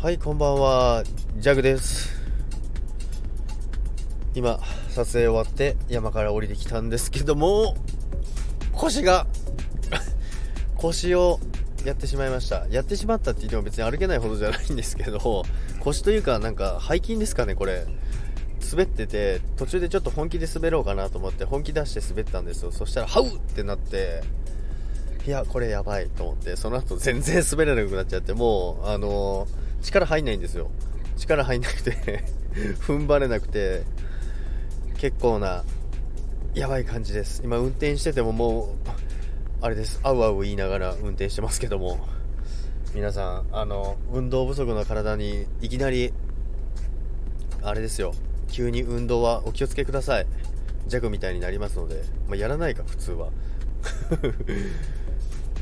はいこんばんは。ジャグです。今撮影終わって山から降りてきたんですけども腰が 腰をやってしまいました。やってしまったって言っても別に歩けないほどじゃないんですけど腰というかなんか背筋ですかねこれ。滑ってて途中でちょっと本気で滑ろうかなと思って本気出して滑ったんですよ。そしたらハウってなっていやこれやばいと思ってその後全然滑れなくなっちゃってもうあのー、力入んないんですよ。力入んなくて 踏ん張れなくて結構なやばい感じです。今運転しててももうあれです。あうあう言いながら運転してますけども。皆さんあの運動不足の体にいきなりあれですよ。急に運動はお気をつけください。弱みたいになりますので、まあ、やらないか普通は。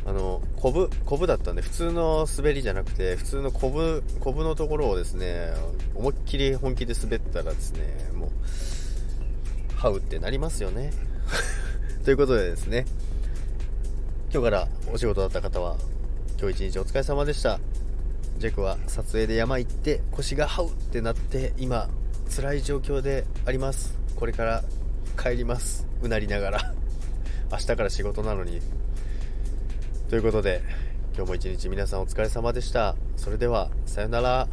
あのコブコブだったんで普通の滑りじゃなくて普通のコブコブのところをですね思いっきり本気で滑ったらですねもうハウってなりますよね。ということでですね今日からお仕事だった方は今日一日お疲れ様でした。ジェクは撮影で山行って腰がハウってなって今辛い状況であります。これから帰ります。うなりながら。明日から仕事なのに。ということで今日も一日皆さんお疲れ様でした。それではさよなら。